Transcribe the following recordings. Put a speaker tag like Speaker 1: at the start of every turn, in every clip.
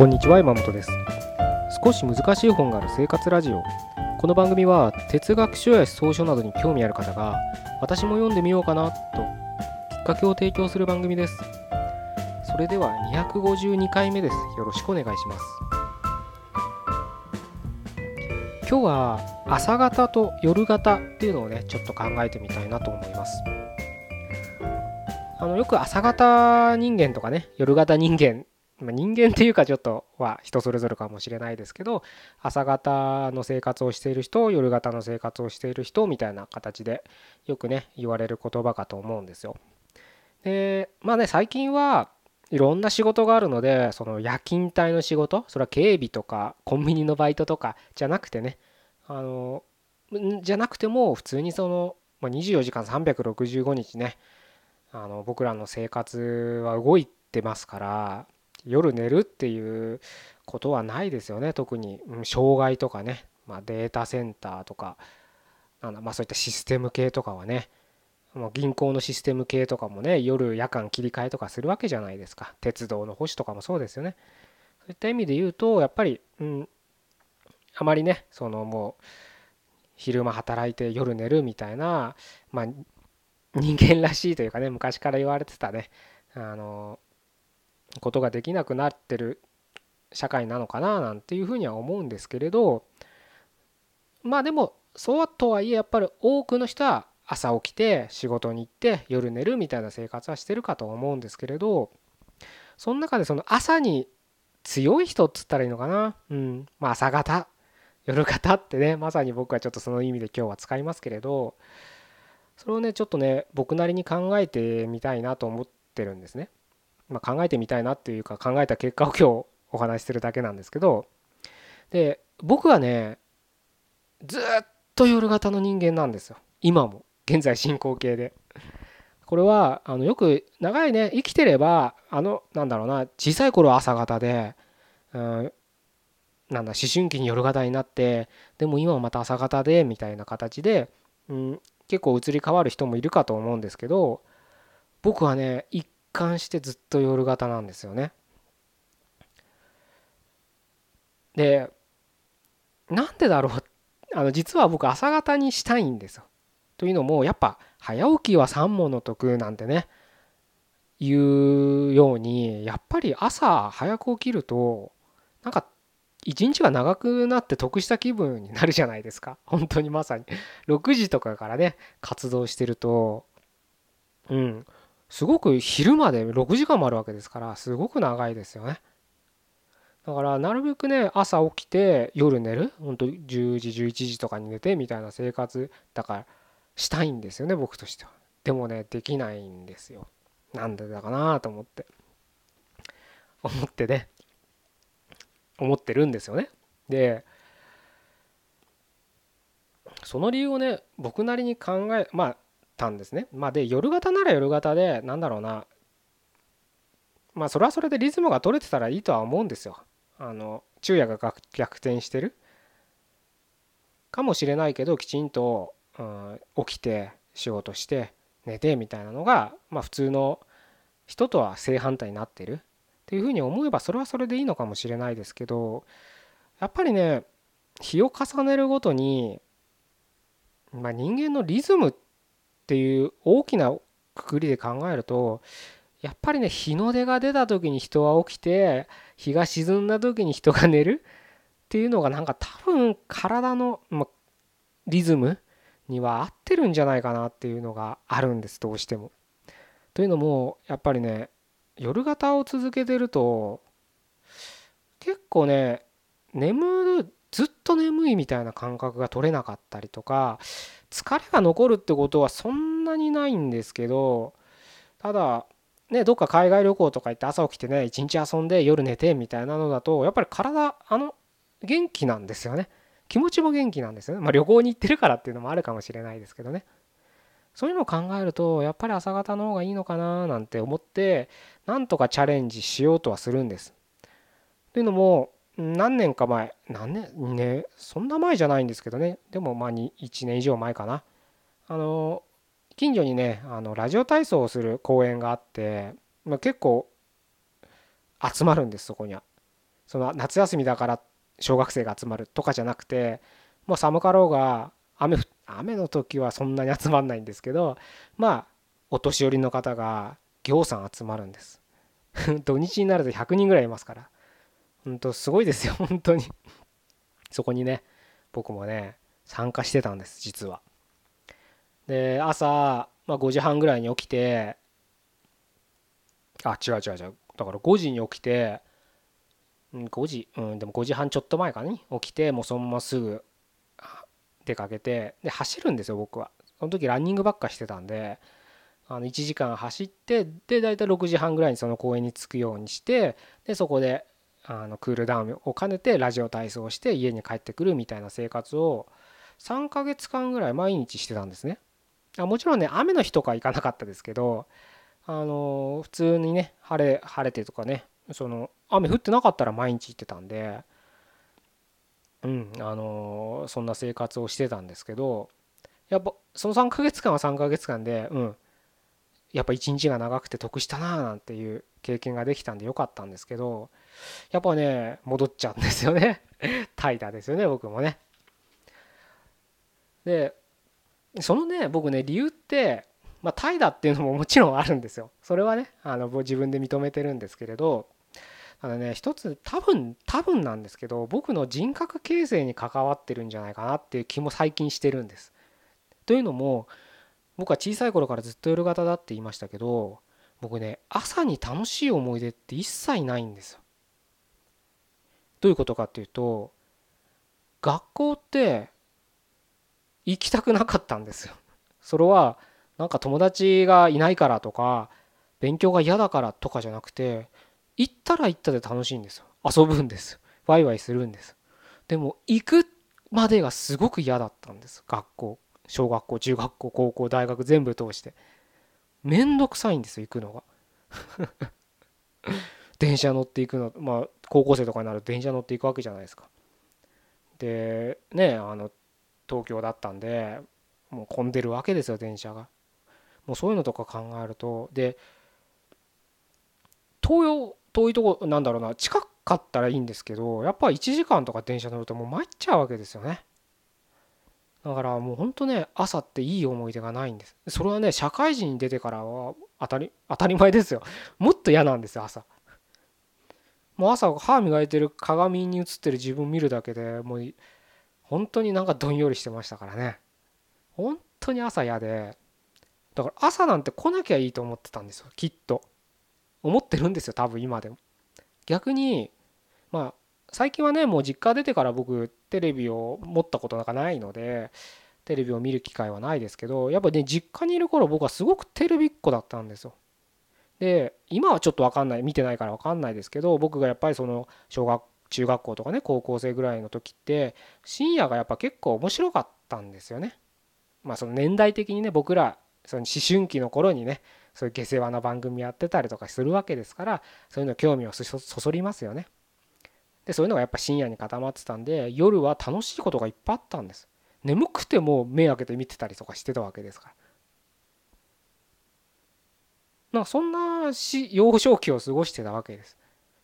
Speaker 1: こんにちは山本です。少し難しい本がある生活ラジオ。この番組は哲学書や思想書などに興味ある方が私も読んでみようかなときっかけを提供する番組です。それでは252回目です。よろしくお願いします。今日は朝型と夜型っていうのをねちょっと考えてみたいなと思います。あのよく朝型人間とかね夜型人間ま人間っていうかちょっとは人それぞれかもしれないですけど朝方の生活をしている人夜型の生活をしている人みたいな形でよくね言われる言葉かと思うんですよ。でまあね最近はいろんな仕事があるのでその夜勤帯の仕事それは警備とかコンビニのバイトとかじゃなくてねあのじゃなくても普通にその、ま24時間365日ねあの僕らの生活は動いてますから夜寝るっていうことはないですよね特に、障害とかね、まあ、データセンターとか。なんだまあそういったシステム系とかはね。もう銀行のシステム系とかもね夜夜間切り替えとかするわけじゃないですか。鉄道の保守とかもそうですよね。そういった意味で言うとやっぱり、うん、あまりねそのもう昼間働いて夜寝るみたいな、まあ、人間らしいというかね昔から言われてたね。あのことができなくなってる社会なのかななんていうふうには思うんですけれどまあでもそうとはいえやっぱり多くの人は朝起きて仕事に行って夜寝るみたいな生活はしてるかと思うんですけれどその中でその朝に強い人っつったらいいのかな？うん。まあ朝方。夜型ってねまさに僕はちょっとその意味で今日は使いますけれどそれをねちょっとね僕なりに考えてみたいなと思ってるんですね。まあ、考えてみたいなっていうか考えた結果を今日お話しするだけなんですけどで僕はねずっと夜型の人間なんですよ。今も。現在進行形で。これはあのよく長いね生きてればあのなんだろうな小さい頃は朝型で、うん、なんだ思春期に夜型になってでも今はまた朝型でみたいな形で、うん、結構移り変わる人もいるかと思うんですけど僕はね一貫してずっと夜型なんですよね。でなんでだろう。あの実は僕朝方にしたいんですよ。というのもやっぱ早起きは三問の得なんてね言うようにやっぱり朝早く起きるとなんか一日が長くなって得した気分になるじゃないですか。本当にまさに。6時とかからね活動してると。うん。すごく昼まで6時間もあるわけですからすごく長いですよね。だからなるべくね朝起きて夜寝るほんと10時11時とかに寝てみたいな生活だからしたいんですよね僕としては。でもねできないんですよ。なんでだかなと思って。思ってね。思ってるんですよね。でその理由をね僕なりに考えまあたんですね。まあ、で夜型なら夜型でなんだろうなまあそれはそれでリズムが取れてたらいいとは思うんですよ。あの昼夜が逆転してるかもしれないけどきちんと、うん、起きて仕事して寝てみたいなのが、まあ、普通の人とは正反対になってるっていうふうに思えばそれはそれでいいのかもしれないですけどやっぱりね日を重ねるごとに、まあ、人間のリズムっっていう大きなくくりで考えるとやっぱりね日の出が出た時に人は起きて日が沈んだ時に人が寝るっていうのがなんか多分体の、ま、リズムには合ってるんじゃないかなっていうのがあるんですどうしても。というのもやっぱりね夜型を続けてると結構ね眠るずっと眠いみたいな感覚が取れなかったりとか疲れが残るってことはそんなにないんですけどただねどっか海外旅行とか行って朝起きてね一日遊んで夜寝てみたいなのだとやっぱり体あの元気なんですよね。気持ちも元気なんですよね。まあ旅行に行ってるからっていうのもあるかもしれないですけどね。そういうのを考えるとやっぱり朝方の方がいいのかななんて思ってなんとかチャレンジしようとはするんです。というのも何年か前。何年？ねそんな前じゃないんですけどね。でもまあ1年以上前かな。あの近所にねあのラジオ体操をする公園があって、まあ、結構集まるんですそこには。その夏休みだから小学生が集まるとかじゃなくてもう寒かろうが雨雨の時はそんなに集まんないんですけどまあお年寄りの方がぎょうさん集まるんです。土日になると100人ぐらいいますから。ほんとすごいですよ本当に。そこにね僕もね参加してたんです実は。で朝、まあ、5時半ぐらいに起きてあ違う違う違う。だから5時に起きて5時うんでも5時半ちょっと前かに起きてもうそのまますぐ出かけてで走るんですよ僕は。その時ランニングばっかしてたんであの1時間走ってで大体6時半ぐらいにその公園に着くようにしてでそこであのクールダウンを兼ねてラジオ体操して家に帰ってくるみたいな生活を3ヶ月間ぐらい毎日してたんですね。あもちろんね雨の日とか行かなかったですけどあの普通にね晴れ晴れてとかねその雨降ってなかったら毎日行ってたんでうんあのそんな生活をしてたんですけどやっぱその3ヶ月間は3ヶ月間でうんやっぱ一日が長くて得したなーなんていう経験ができたんでよかったんですけどやっぱね戻っちゃうんですよね。怠惰ですよね僕もね。でそのね僕ね理由ってまあ怠惰っていうのももちろんあるんですよ。それはねあの自分で認めてるんですけれどあのね一つ多分多分なんですけど僕の人格形成に関わってるんじゃないかなっていう気も最近してるんです。というのも僕は小さい頃からずっと夜型だって言いましたけど僕ね朝に楽しい思い出って一切ないんですよ。どういうことかっていうと学校って行きたくなかったんですよ。それはなんか友達がいないからとか勉強が嫌だからとかじゃなくて行ったら行ったで楽しいんですよ。遊ぶんです。ワイワイするんです。でも行くまでがすごく嫌だったんです学校。小学校中学校高校大学全部通してめんどくさいんですよ行くのが 電車乗っていくのまあ高校生とかになると電車乗っていくわけじゃないですか。でねあの東京だったんでもう混んでるわけですよ電車が。もうそういうのとか考えると。で東洋遠いとこなんだろうな近かったらいいんですけどやっぱ1時間とか電車乗るともう参っちゃうわけですよね。だからもうほんとね朝っていい思い出がないんです。それはね社会人に出てからは当たり当たり前ですよ。もっと嫌なんですよ朝。もう朝歯磨いてる鏡に映ってる自分見るだけでもう本当になんかどんよりしてましたからね。本当に朝嫌で。だから朝なんて来なきゃいいと思ってたんですよきっと。思ってるんですよ多分今でも。逆にまあ最近はねもう実家出てから僕テレビを持ったことなんかないのでテレビを見る機会はないですけどやっぱね実家にいる頃僕はすごくテレビっ子だったんですよ。で今はちょっと分かんない見てないから分かんないですけど僕がやっぱりその小学中学校とかね高校生ぐらいの時って深夜がやっぱ結構面白かったんですよね。まあその年代的にね僕らその思春期の頃にねそういう下世話な番組やってたりとかするわけですからそういうの興味をそそりますよね。でそういうのがやっぱ深夜に固まってたんで夜は楽しいことがいっぱいあったんです眠くても目開けて見てたりとかしてたわけですからなんかそんなし幼少期を過ごしてたわけです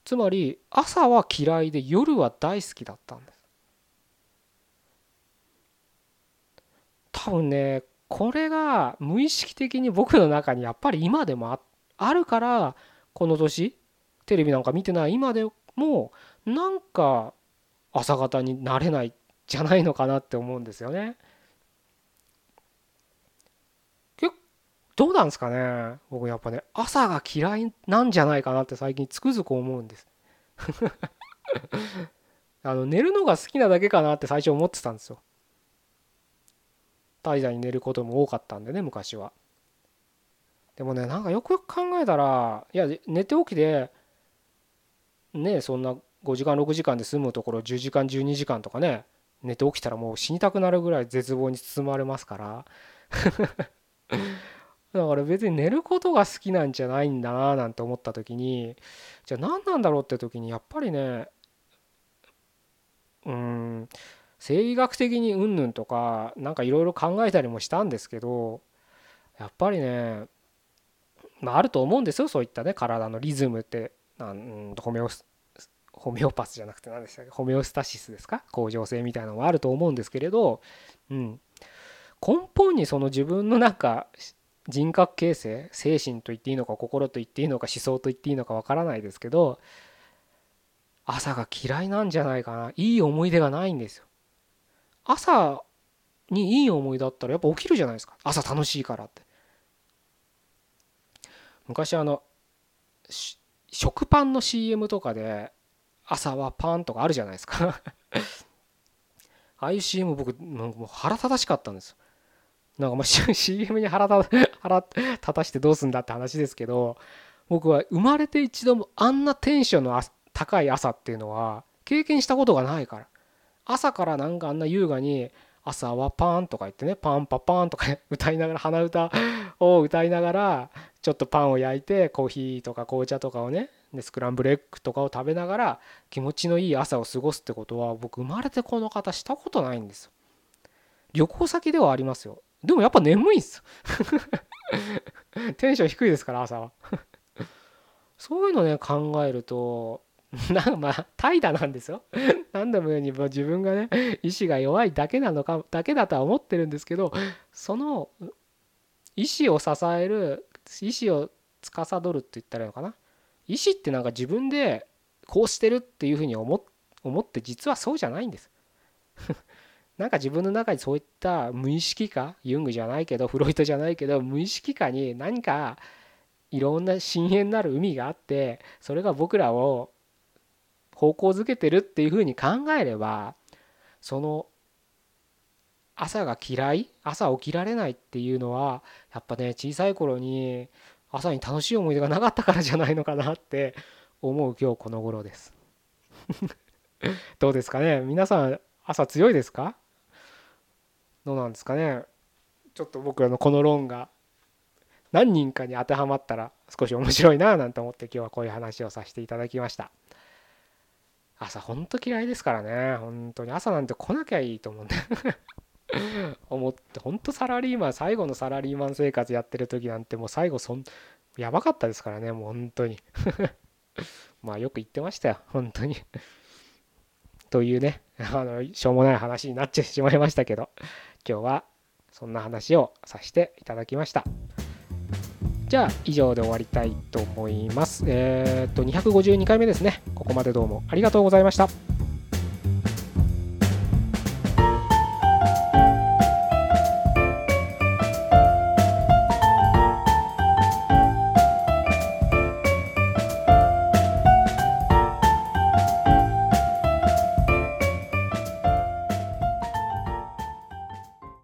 Speaker 1: つまり朝は嫌いで夜は大好きだったんです多分ねこれが無意識的に僕の中にやっぱり今でもあるからこの年テレビなんか見てない今でもなんか朝方になれないじゃないのかなって思うんですよね。どうなんですかね僕やっぱね朝が嫌いなんじゃないかなって最近つくづく思うんです。あの寝るのが好きなだけかなって最初思ってたんですよ。怠惰に寝ることも多かったんでね昔は。でもねなんかよくよく考えたらいや寝て起きてねそんな5時間6時間で済むところ10時間12時間とかね寝て起きたらもう死にたくなるぐらい絶望に包まれますから だから別に寝ることが好きなんじゃないんだななんて思った時にじゃあ何なんだろうって時にやっぱりねうん生理学的にうんぬんとかなんかいろいろ考えたりもしたんですけどやっぱりねまああると思うんですよそういったね体のリズムって。なんホメオホメオパスじゃなくて何でしたっけ？ホメオスタシスですか？恒常性みたいなのはあると思うんですけれど、うん、根本にその自分のなんか人格形成精神と言っていいのか心と言っていいのか思想と言っていいのかわからないですけど朝が嫌いなんじゃないかな。いい思い出がないんですよ。朝にいい思いだったらやっぱ起きるじゃないですか。朝楽しいからって。昔あの食パンの CM とかで朝はパンとかあるじゃないですか。ああいう CM 僕もう腹立たしかったんですよ。なんかまあ CM に 腹立たしてどうすんだって話ですけど僕は生まれて一度もあんなテンションの高い朝っていうのは経験したことがないから。朝からなんかあんな優雅に朝はパンとか言ってねパンパパンとか 歌いながら鼻歌を歌いながらちょっとパンを焼いてコーヒーとか紅茶とかをねでスクランブルエッグとかを食べながら気持ちのいい朝を過ごすってことは僕生まれてこの方したことないんですよ。旅行先ではありますよ。でもやっぱ眠いんす。テンション低いですから朝は。そういうのね考えるとなんかまあ怠惰なんですよ。何度も言うように自分がね意志が弱いだけなのかだけだとは思ってるんですけどその意志を支える意志を司るって言ったらいいのかな。意志ってなんか自分でこうしてるっていうふうに思って実はそうじゃないんです。なんか自分の中にそういった無意識化ユングじゃないけどフロイトじゃないけど無意識化に何かいろんな深淵なる海があってそれが僕らを方向づけてるっていうふうに考えればその朝が嫌い朝起きられないっていうのはやっぱね小さい頃に朝に楽しい思い出がなかったからじゃないのかなって思う今日この頃です。どうですかね？皆さん朝強いですか？どうなんですかね。ちょっと僕らのこの論が何人かに当てはまったら少し面白いななんて思って今日はこういう話をさせていただきました。朝ほんと嫌いですからね。本当に。朝なんて来なきゃいいと思うんだ 思って。本当サラリーマン最後のサラリーマン生活やってる時なんてもう最後そんやばかったですからね。もう本当に。まあよく言ってましたよ。本当に。というね。あのしょうもない話になっちゃしまいましたけど。今日はそんな話をさせていただきました。じゃあ以上で終わりたいと思います。えー、っと252回目ですね。ここまでどうもありがとうございました。